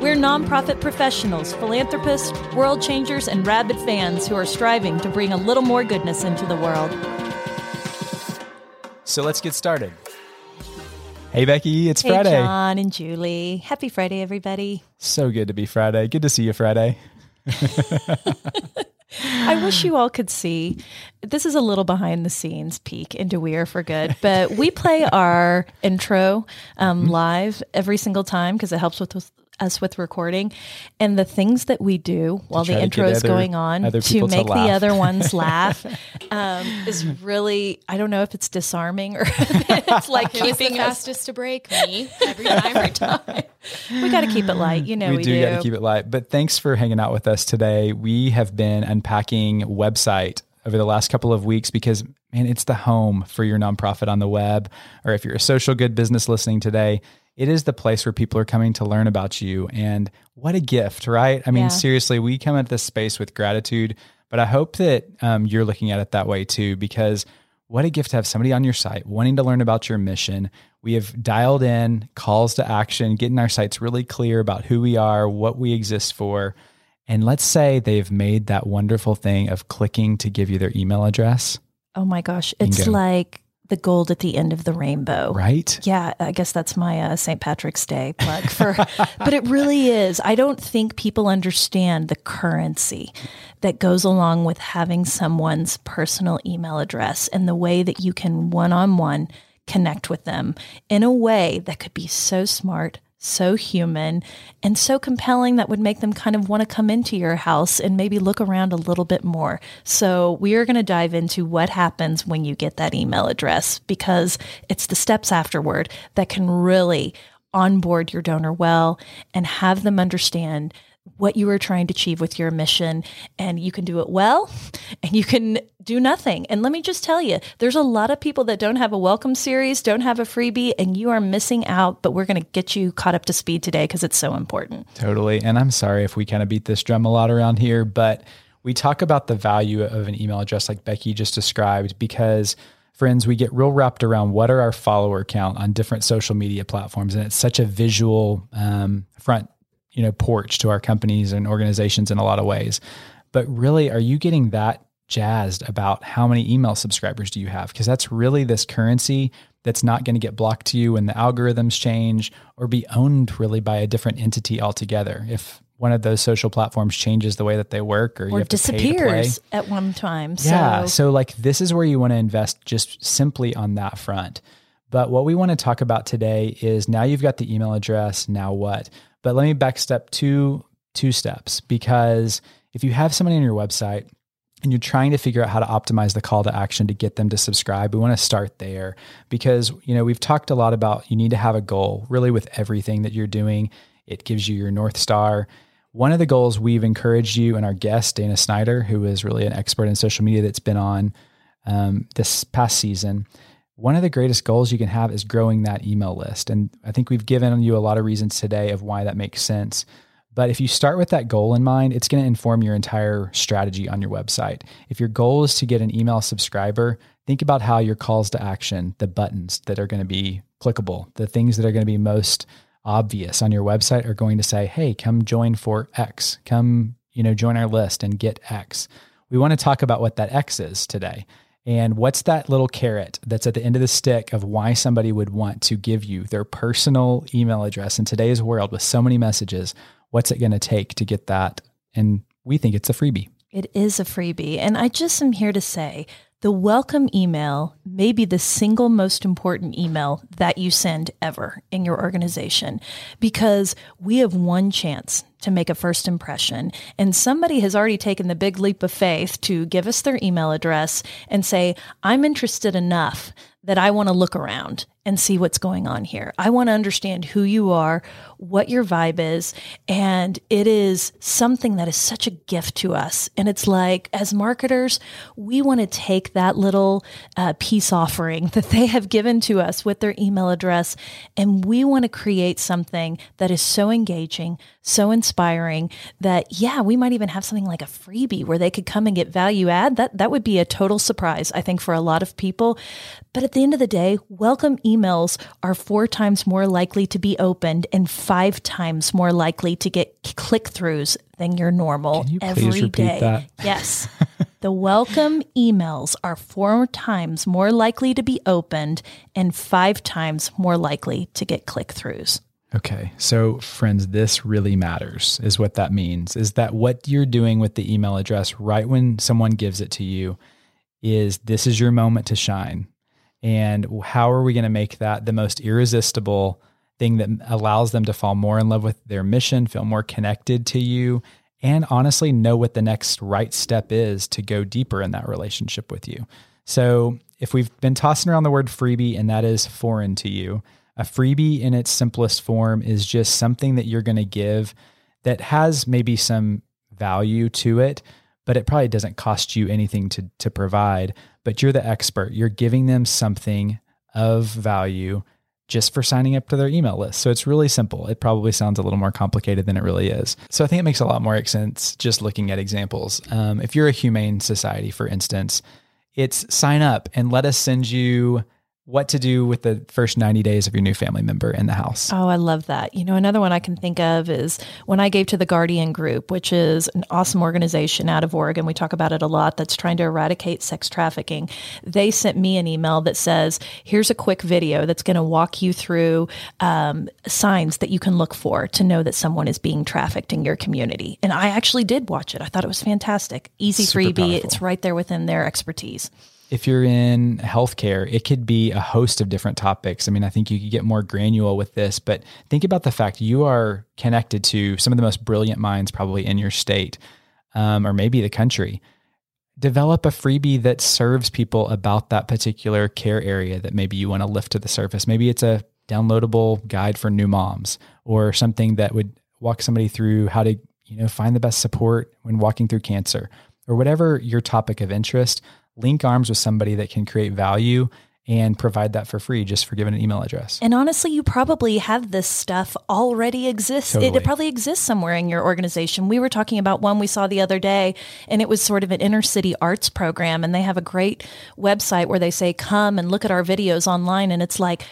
We're nonprofit professionals, philanthropists, world changers, and rabid fans who are striving to bring a little more goodness into the world. So let's get started. Hey, Becky, it's Hey, Friday. John and Julie. Happy Friday, everybody. So good to be Friday. Good to see you, Friday. I wish you all could see. This is a little behind the scenes peek into We Are for Good, but we play our intro um, Mm-hmm. live every single time because it helps with, with us with recording. And the things that we do while the intro is other- going on to people to make the other ones laugh um, is really, I don't know if it's disarming or it's like Who is the keeping us. fastest to break? Me every time. Every time. We got to keep it light. You know, we, we, do, got to keep it light. But thanks for hanging out with us today. We have been unpacking website over the last couple of weeks because man, it's the home for your nonprofit on the web. Or if you're a social good business listening today, it is the place where people are coming to learn about you. And what a gift, right? I mean, Yeah. seriously, we come at this space with gratitude. But I hope that um, you're looking at it that way too, because what a gift to have somebody on your site wanting to learn about your mission. We have dialed in calls to action, getting our sites really clear about who we are, what we exist for. And let's say they've made that wonderful thing of clicking to give you their email address, Oh my gosh. It's Bingo. like the gold at the end of the rainbow. right? Yeah, I guess that's my uh, St. Patrick's Day plug for, but it really is. I don't think people understand the currency that goes along with having someone's personal email address and the way that you can one on one connect with them in a way that could be so smart, so human, and so compelling that would make them kind of want to come into your house and maybe look around a little bit more. So, we are going to dive into what happens when you get that email address because it's the steps afterward that can really onboard your donor well and have them understand what you are trying to achieve with your mission and you can do it well and you can do nothing. And let me just tell you, there's a lot of people that don't have a welcome series, don't have a freebie, and you are missing out, but we're going to get you caught up to speed today because it's so important. Totally. And I'm sorry if we kind of beat this drum a lot around here, but we talk about the value of an email address like Becky just described because friends, we get real wrapped around what are our follower count on different social media platforms. And it's such a visual um, front, you know, porch to our companies and organizations in a lot of ways. But really, are you getting that jazzed about how many email subscribers do you have? Because that's really this currency that's not going to get blocked to you when the algorithms change or be owned really by a different entity altogether. If one of those social platforms changes the way that they work or, you Or have to pay to play. disappears at one time. Yeah. So, So, like, this is where you want to invest just simply on that front. But what we want to talk about today is now you've got the email address, now what? But let me backstep two two steps because if you have somebody on your website and you're trying to figure out how to optimize the call to action to get them to subscribe, we want to start there because you know we've talked a lot about you need to have a goal really with everything that you're doing. It gives you your north star. One of the goals we've encouraged you and our guest Dana Snyder, who is really an expert in social media that's been on um, this past season. One of the greatest goals you can have is growing that email list, and I think we've given you a lot of reasons today of why that makes sense. But if you start with that goal in mind, it's going to inform your entire strategy on your website. If your goal is to get an email subscriber, think about how your calls to action, the buttons that are going to be clickable, the things that are going to be most obvious on your website are going to say, "Hey, come join for X. Come, you know, join our list and get X." We want to talk about what that X is today. And what's that little carrot that's at the end of the stick of why somebody would want to give you their personal email address in today's world with so many messages? What's it going to take to get that? And we think it's a freebie. It is a freebie. And I just am here to say the welcome email may be the single most important email that you send ever in your organization because we have one chance to make a first impression. And somebody has already taken the big leap of faith to give us their email address and say, I'm interested enough that I want to look around and see what's going on here. I want to understand who you are, what your vibe is, and it is something that is such a gift to us. And it's like, as marketers, we want to take that little uh, peace offering that they have given to us with their email address, and we want to create something that is so engaging, so inspiring that, yeah, we might even have something like a freebie where they could come and get value add. That, that would be a total surprise, I think, for a lot of people. But at the end of the day, welcome emails are four times more likely to be opened and five times more likely to get click throughs than your normal Can you repeat day. that? Yes. the welcome emails are four times more likely to be opened and five times more likely to get click throughs. Okay. So, friends, this really matters, is what that means. Is that what you're doing with the email address right when someone gives it to you is this is your moment to shine. And how are we going to make that the most irresistible thing that allows them to fall more in love with their mission, feel more connected to you, and honestly know what the next right step is to go deeper in that relationship with you? So, if we've been tossing around the word freebie and that is foreign to you, a freebie in its simplest form is just something that you're going to give that has maybe some value to it, but it probably doesn't cost you anything to, to provide. But you're the expert. You're giving them something of value just for signing up to their email list. So it's really simple. It probably sounds a little more complicated than it really is. So I think it makes a lot more sense just looking at examples. Um, if you're a humane society, for instance, it's sign up and let us send you what to do with the first 90 days of your new family member in the house. Oh, I love that. You know, another one I can think of is when I gave to the Guardian Group, which is an awesome organization out of Oregon. We talk about it a lot that's trying to eradicate sex trafficking. They sent me an email that says, here's a quick video that's going to walk you through um, signs that you can look for to know that someone is being trafficked in your community. And I actually did watch it. I thought it was fantastic. Easy Super freebie. powerful. It's right there within their expertise. If you're in healthcare, it could be a host of different topics. I mean, I think you could get more granular with this, but think about the fact you are connected to some of the most brilliant minds probably in your state um, or maybe the country. Develop a freebie that serves people about that particular care area that maybe you want to lift to the surface. Maybe it's a downloadable guide for new moms or something that would walk somebody through how to, you know, find the best support when walking through cancer or whatever your topic of interest link arms with somebody that can create value and provide that for free just for giving an email address. And honestly, you probably have this stuff already exists. It, it probably exists somewhere in your organization. We were talking about one we saw the other day, and it was sort of an inner city arts program. And they have a great website where they say, come and look at our videos online. And it's like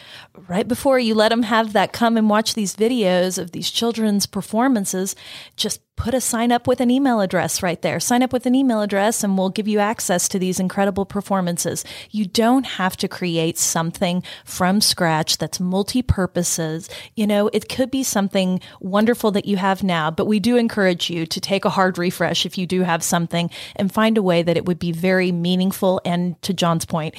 right before you let them have that come and watch these videos of these children's performances, just put a sign up with an email address right there. Sign up with an email address and we'll give you access to these incredible performances. You don't have to create something from scratch that's multi purposes. You know, it could be something wonderful that you have now, but we do encourage you to take a hard refresh if you do have something and find a way that it would be very meaningful and to John's point,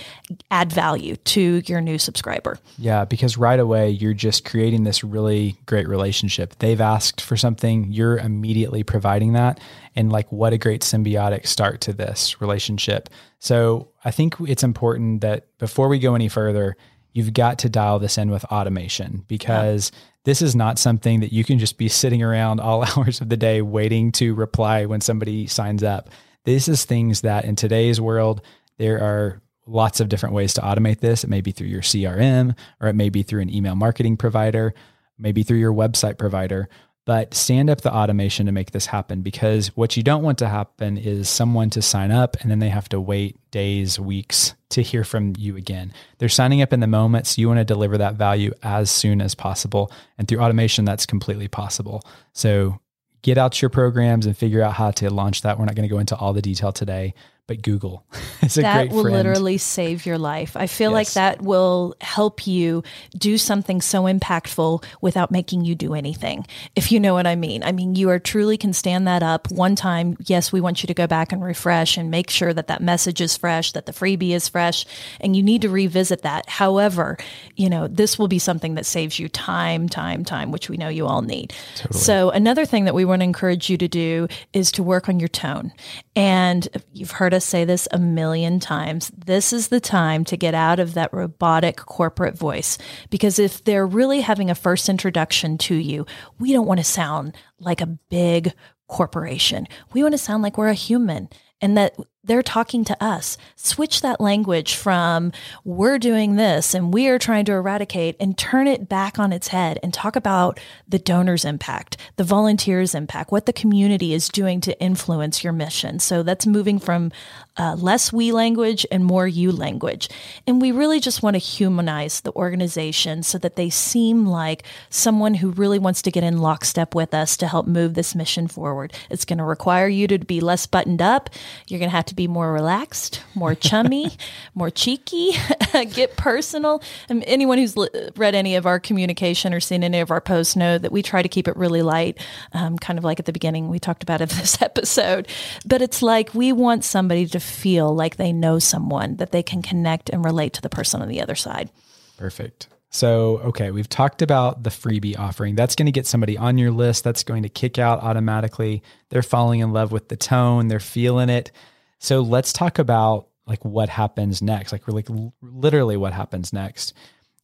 add value to your new subscriber. Yeah, because right away you're just creating this really great relationship. They've asked for something, you're immediately providing that. And like, what a great symbiotic start to this relationship. So I think it's important that before we go any further, you've got to dial this in with automation because this is not something that you can just be sitting around all hours of the day waiting to reply when somebody signs up. This is things that in today's world, there are lots of different ways to automate this. It may be through your CRM or it may be through an email marketing provider, maybe through your website provider. But stand up the automation to make this happen because what you don't want to happen is someone to sign up and then they have to wait days, weeks to hear from you again. They're signing up in the moment, so you want to deliver that value as soon as possible. And through automation, that's completely possible. So get out your programs and figure out how to launch that. We're not going to go into all the detail today, but Google is a that will friend. literally save your life. I feel like that will help you do something so impactful without making you do anything. If you know what I mean. I mean, you are truly can stand that up one time. Yes, we want you to go back and refresh and make sure that that message is fresh, that the freebie is fresh, and you need to revisit that. However, you know, this will be something that saves you time, time, time, which we know you all need. So another thing that we want to encourage you to do is to work on your tone. And you've heard us say this a million times. This is the time to get out of that robotic corporate voice. Because if they're really having a first introduction to you, we don't want to sound like a big corporation. We want to sound like we're a human and that they're talking to us. Switch that language from we're doing this and we are trying to eradicate and turn it back on its head and talk about the donor's impact, the volunteer's impact, what the community is doing to influence your mission. So that's moving from uh, less we language and more you language. And we really just want to humanize the organization so that they seem like someone who really wants to get in lockstep with us to help move this mission forward. It's going to require you to be less buttoned up. You're going to have to be more relaxed, more chummy, more cheeky, get personal. And anyone who's li- read any of our communication or seen any of our posts know that we try to keep it really light, um, kind of like at the beginning we talked about it this episode. But it's like we want somebody to feel like they know someone, that they can connect and relate to the person on the other side. Perfect. So, okay, we've talked about the freebie offering. That's going to get somebody on your list. That's going to kick out automatically. They're falling in love with the tone, they're feeling it. So, let's talk about like what happens next, like like literally what happens next.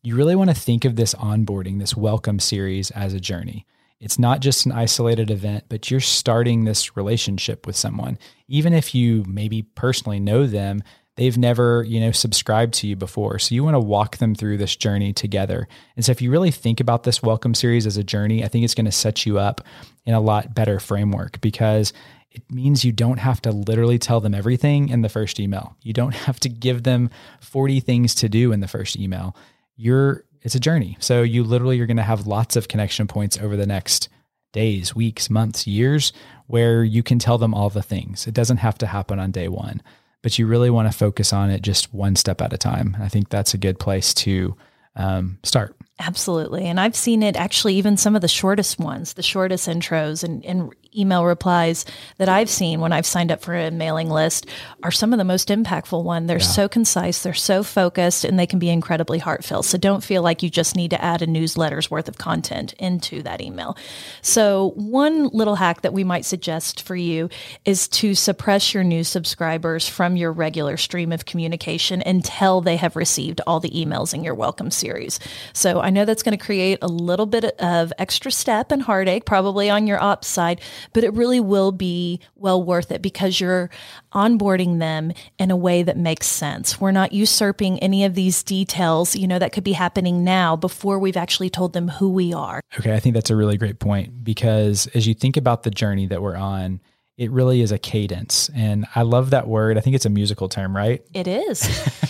You really want to think of this onboarding, this welcome series as a journey. It's not just an isolated event, but you're starting this relationship with someone. Even if you maybe personally know them, they've never, you know, subscribed to you before. So you want to walk them through this journey together. And so if you really think about this welcome series as a journey, I think it's going to set you up in a lot better framework because it means you don't have to literally tell them everything in the first email. You don't have to give them 40 things to do in the first email. You're it's a journey. So you literally are going to have lots of connection points over the next days, weeks, months, years where you can tell them all the things. It doesn't have to happen on day 1, but you really want to focus on it just one step at a time. I think that's a good place to um, start. Absolutely. And I've seen it actually, even some of the shortest ones, the shortest intros and, and email replies that I've seen when I've signed up for a mailing list are some of the most impactful one. They're so concise, they're so focused, and they can be incredibly heartfelt. So don't feel like you just need to add a newsletter's worth of content into that email. So one little hack that we might suggest for you is to suppress your new subscribers from your regular stream of communication until they have received all the emails in your welcome series. So I know that's going to create a little bit of extra step and heartache probably on your ops side, but it really will be well worth it because you're onboarding them in a way that makes sense. We're not usurping any of these details, you know, that could be happening now before we've actually told them who we are. Okay, I think that's a really great point because as you think about the journey that we're on, it really is a cadence. And I love that word. I think it's a musical term, right? It is.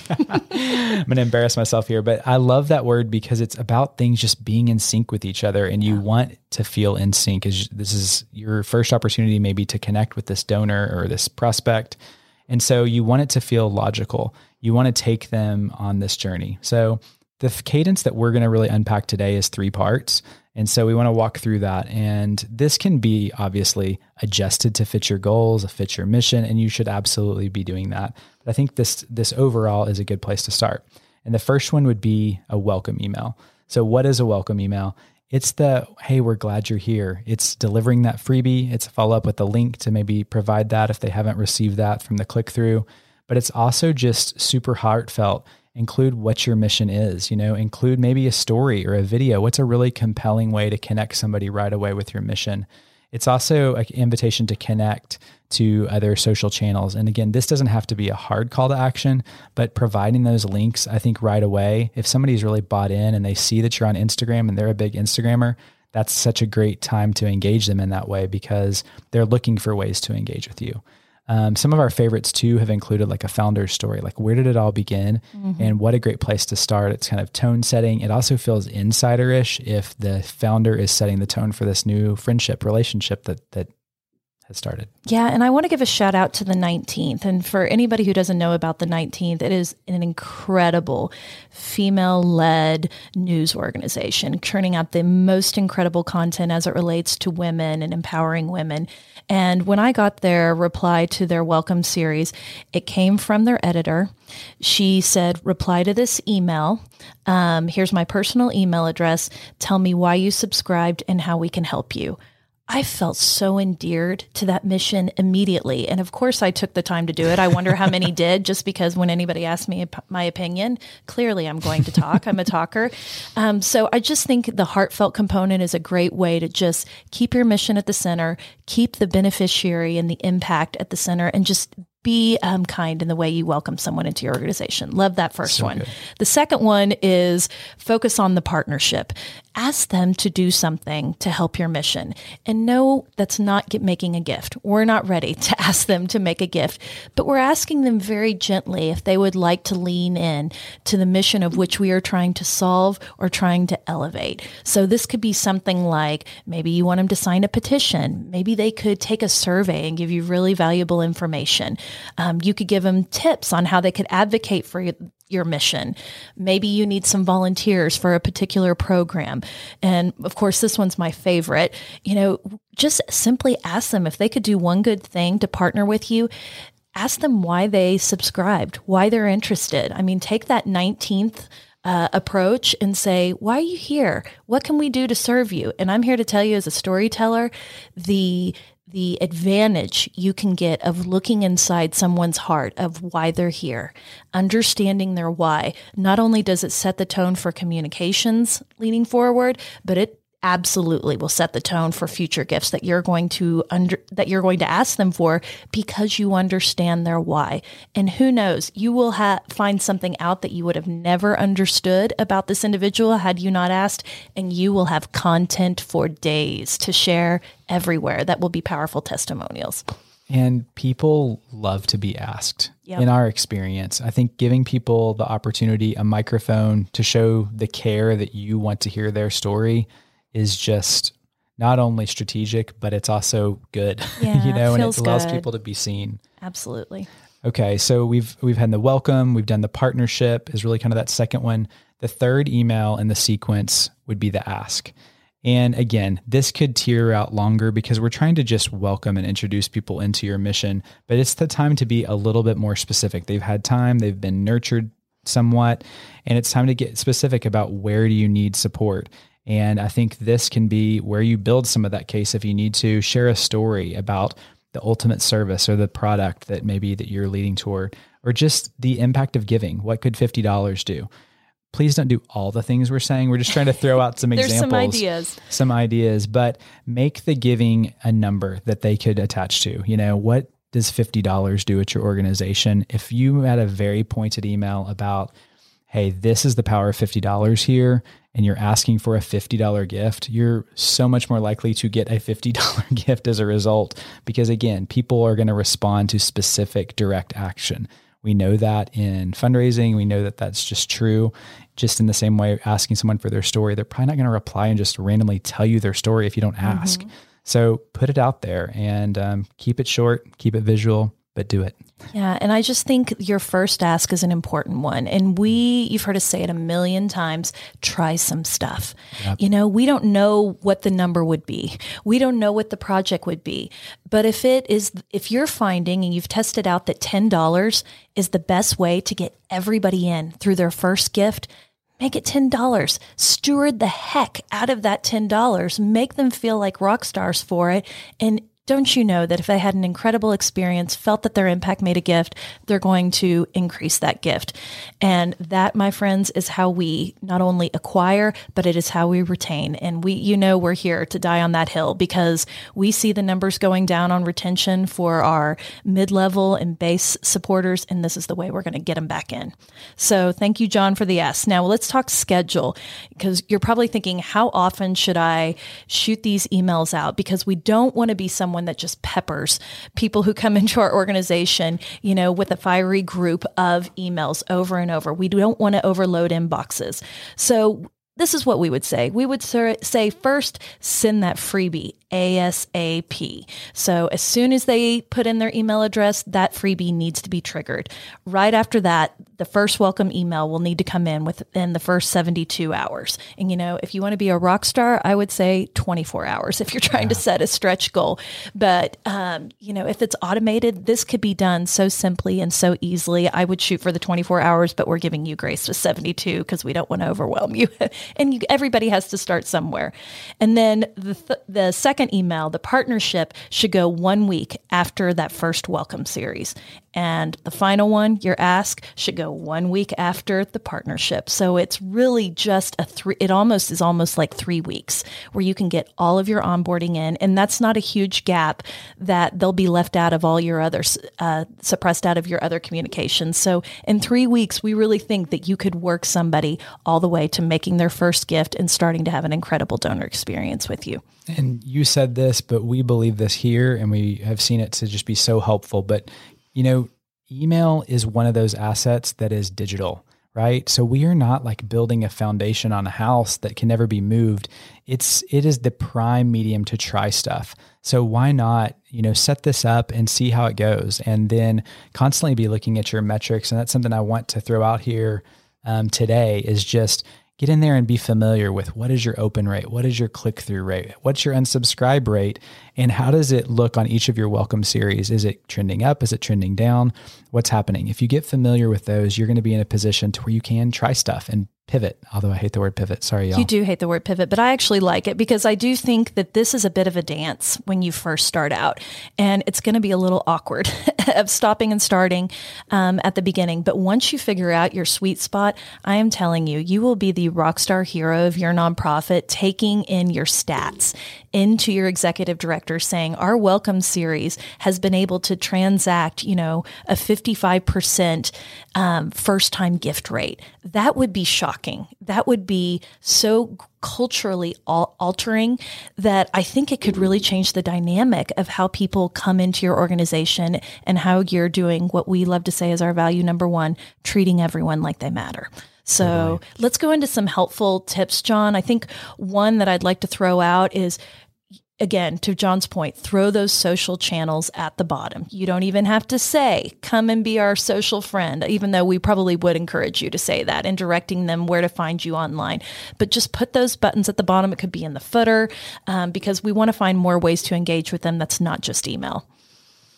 I'm going to embarrass myself here, but I love that word because it's about things just being in sync with each other and you want to feel in sync as this is your first opportunity maybe to connect with this donor or this prospect. And so you want it to feel logical. You want to take them on this journey. So the cadence that we're going to really unpack today is three parts. And so we want to walk through that. And this can be obviously adjusted to fit your goals, fit your mission, and you should absolutely be doing that. But I think this this overall is a good place to start. And the first one would be a welcome email. So what is a welcome email? It's the hey, we're glad you're here. It's delivering that freebie. It's a follow up with a link to maybe provide that if they haven't received that from the click through. But it's also just super heartfelt include what your mission is you know include maybe a story or a video. What's a really compelling way to connect somebody right away with your mission? It's also an invitation to connect to other social channels. And again this doesn't have to be a hard call to action but providing those links i think right away if somebody's really bought in and they see that you're on instagram and they're a big instagrammer that's such a great time to engage them in that way because they're looking for ways to engage with you um, some of our favorites too have included like a founder's story, like where did it all begin, mm-hmm. and what a great place to start. It's kind of tone setting. It also feels insider-ish if the founder is setting the tone for this new friendship relationship that that has started. Yeah, and I want to give a shout out to the 19th. And for anybody who doesn't know about the 19th, it is an incredible female led news organization, churning out the most incredible content as it relates to women and empowering women. And when I got their reply to their welcome series, it came from their editor. She said, Reply to this email. Um, here's my personal email address. Tell me why you subscribed and how we can help you. I felt so endeared to that mission immediately. And of course, I took the time to do it. I wonder how many did, just because when anybody asked me my opinion, clearly I'm going to talk. I'm a talker. Um, so I just think the heartfelt component is a great way to just keep your mission at the center, keep the beneficiary and the impact at the center, and just be um, kind in the way you welcome someone into your organization. Love that first so one. Good. The second one is focus on the partnership. Ask them to do something to help your mission. And no, that's not get, making a gift. We're not ready to ask them to make a gift, but we're asking them very gently if they would like to lean in to the mission of which we are trying to solve or trying to elevate. So this could be something like maybe you want them to sign a petition. Maybe they could take a survey and give you really valuable information. Um, you could give them tips on how they could advocate for your mission. Maybe you need some volunteers for a particular program. And of course, this one's my favorite. You know, just simply ask them if they could do one good thing to partner with you. Ask them why they subscribed, why they're interested. I mean, take that 19th uh, approach and say, Why are you here? What can we do to serve you? And I'm here to tell you, as a storyteller, the the advantage you can get of looking inside someone's heart of why they're here, understanding their why. Not only does it set the tone for communications leaning forward, but it absolutely will set the tone for future gifts that you're going to under that you're going to ask them for because you understand their why. And who knows, you will ha- find something out that you would have never understood about this individual had you not asked, and you will have content for days to share everywhere that will be powerful testimonials. And people love to be asked. Yep. In our experience, I think giving people the opportunity, a microphone to show the care that you want to hear their story is just not only strategic, but it's also good. Yeah, you know, it and it allows good. people to be seen. Absolutely. Okay, so we've we've had the welcome, we've done the partnership is really kind of that second one. The third email in the sequence would be the ask. And again, this could tear out longer because we're trying to just welcome and introduce people into your mission, but it's the time to be a little bit more specific. They've had time, they've been nurtured somewhat, and it's time to get specific about where do you need support. And I think this can be where you build some of that case if you need to share a story about the ultimate service or the product that maybe that you're leading toward or just the impact of giving. What could $50 do? Please don't do all the things we're saying. We're just trying to throw out some examples. some ideas. Some ideas, but make the giving a number that they could attach to. You know, what does $50 do at your organization? If you had a very pointed email about, hey, this is the power of $50 here, and you're asking for a $50 gift, you're so much more likely to get a $50 gift as a result. Because again, people are going to respond to specific direct action. We know that in fundraising, we know that that's just true. Just in the same way, asking someone for their story, they're probably not going to reply and just randomly tell you their story if you don't ask. Mm-hmm. So put it out there and um, keep it short, keep it visual, but do it. Yeah. And I just think your first ask is an important one. And we, you've heard us say it a million times try some stuff. Yep. You know, we don't know what the number would be, we don't know what the project would be. But if it is, if you're finding and you've tested out that $10 is the best way to get everybody in through their first gift, Make it $10. Steward the heck out of that $10. Make them feel like rock stars for it and don't you know that if they had an incredible experience, felt that their impact made a gift, they're going to increase that gift. And that, my friends, is how we not only acquire, but it is how we retain. And we, you know, we're here to die on that hill because we see the numbers going down on retention for our mid level and base supporters. And this is the way we're going to get them back in. So thank you, John, for the S. Now let's talk schedule because you're probably thinking, how often should I shoot these emails out? Because we don't want to be someone someone that just peppers people who come into our organization, you know, with a fiery group of emails over and over. We don't want to overload inboxes. So this is what we would say. We would say first, send that freebie ASAP. So as soon as they put in their email address, that freebie needs to be triggered. Right after that, the first welcome email will need to come in within the first 72 hours. And you know, if you want to be a rock star, I would say 24 hours if you're trying yeah. to set a stretch goal. But, um, you know, if it's automated, this could be done so simply and so easily. I would shoot for the 24 hours, but we're giving you grace with 72 because we don't want to overwhelm you. and you, everybody has to start somewhere. And then the, th- the second email, the partnership should go one week after that first welcome series. And the final one, your ask, should go one week after the partnership. So it's really just a three, it almost is almost like three weeks where you can get all of your onboarding in. And that's not a huge gap that they'll be left out of all your other, uh, suppressed out of your other communications. So in three weeks, we really think that you could work somebody all the way to making their first gift and starting to have an incredible donor experience with you. And you said this, but we believe this here and we have seen it to just be so helpful. But you know, email is one of those assets that is digital, right? So we are not like building a foundation on a house that can never be moved. It's it is the prime medium to try stuff. So why not, you know, set this up and see how it goes and then constantly be looking at your metrics and that's something I want to throw out here um, today is just get in there and be familiar with what is your open rate, what is your click through rate, what's your unsubscribe rate, and how does it look on each of your welcome series? Is it trending up? Is it trending down? What's happening? If you get familiar with those, you're going to be in a position to where you can try stuff and pivot. Although I hate the word pivot. Sorry, y'all. You do hate the word pivot, but I actually like it because I do think that this is a bit of a dance when you first start out. And it's going to be a little awkward of stopping and starting um, at the beginning. But once you figure out your sweet spot, I am telling you, you will be the rock star hero of your nonprofit, taking in your stats into your executive director saying our welcome series has been able to transact, you know, a 55% um, first time gift rate. That would be shocking. That would be so culturally altering that I think it could really change the dynamic of how people come into your organization and how you're doing what we love to say is our value number one, treating everyone like they matter. So let's go into some helpful tips, John. I think one that I'd like to throw out is again, to John's point, throw those social channels at the bottom. You don't even have to say, come and be our social friend, even though we probably would encourage you to say that and directing them where to find you online. But just put those buttons at the bottom. It could be in the footer um, because we want to find more ways to engage with them that's not just email.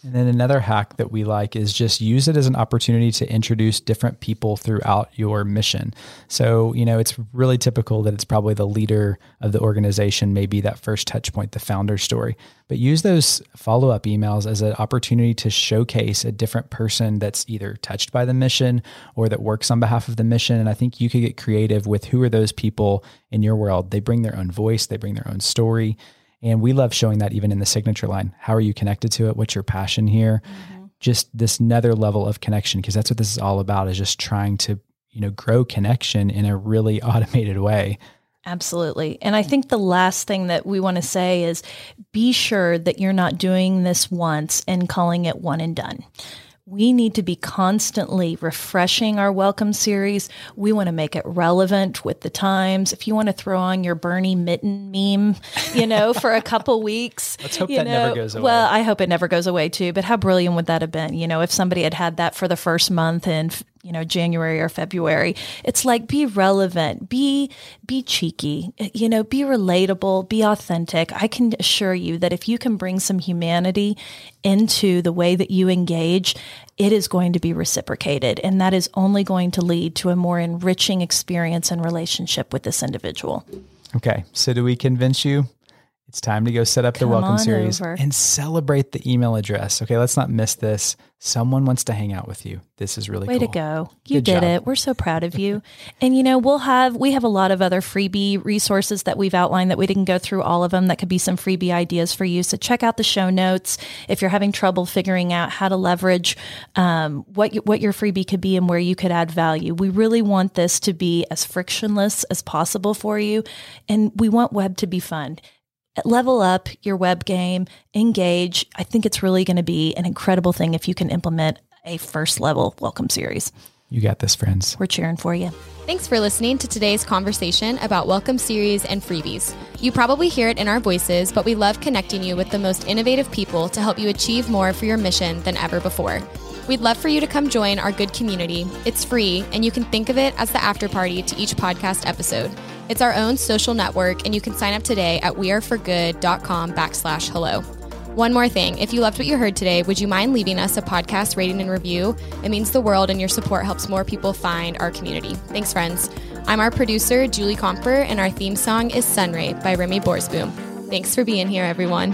And then another hack that we like is just use it as an opportunity to introduce different people throughout your mission. So, you know, it's really typical that it's probably the leader of the organization, maybe that first touch point, the founder story. But use those follow up emails as an opportunity to showcase a different person that's either touched by the mission or that works on behalf of the mission. And I think you could get creative with who are those people in your world. They bring their own voice, they bring their own story. And we love showing that even in the signature line. How are you connected to it? What's your passion here? Mm-hmm. Just this another level of connection, because that's what this is all about is just trying to, you know, grow connection in a really automated way. Absolutely. And I think the last thing that we want to say is be sure that you're not doing this once and calling it one and done we need to be constantly refreshing our welcome series. We want to make it relevant with the times. If you want to throw on your Bernie mitten meme, you know, for a couple weeks, let's hope that know, never goes away. Well, I hope it never goes away too. But how brilliant would that have been? You know, if somebody had had that for the first month and you know January or February. It's like be relevant, be be cheeky, you know, be relatable, be authentic. I can assure you that if you can bring some humanity into the way that you engage, it is going to be reciprocated and that is only going to lead to a more enriching experience and relationship with this individual. Okay. So do we convince you it's time to go set up Come the welcome series over. and celebrate the email address. Okay, let's not miss this. Someone wants to hang out with you. This is really Way cool. to go. You Good did job. it. We're so proud of you. and you know, we'll have we have a lot of other freebie resources that we've outlined that we didn't go through all of them that could be some freebie ideas for you. So check out the show notes if you're having trouble figuring out how to leverage um, what you, what your freebie could be and where you could add value. We really want this to be as frictionless as possible for you and we want web to be fun level up your web game, engage. I think it's really going to be an incredible thing if you can implement a first level welcome series. You got this, friends. We're cheering for you. Thanks for listening to today's conversation about Welcome Series and freebies. You probably hear it in our voices, but we love connecting you with the most innovative people to help you achieve more for your mission than ever before. We'd love for you to come join our good community. It's free, and you can think of it as the after party to each podcast episode. It's our own social network, and you can sign up today at weareforgood.com backslash hello. One more thing. If you loved what you heard today, would you mind leaving us a podcast rating and review? It means the world, and your support helps more people find our community. Thanks, friends. I'm our producer, Julie Comper, and our theme song is Sunray by Remy Borsboom. Thanks for being here, everyone.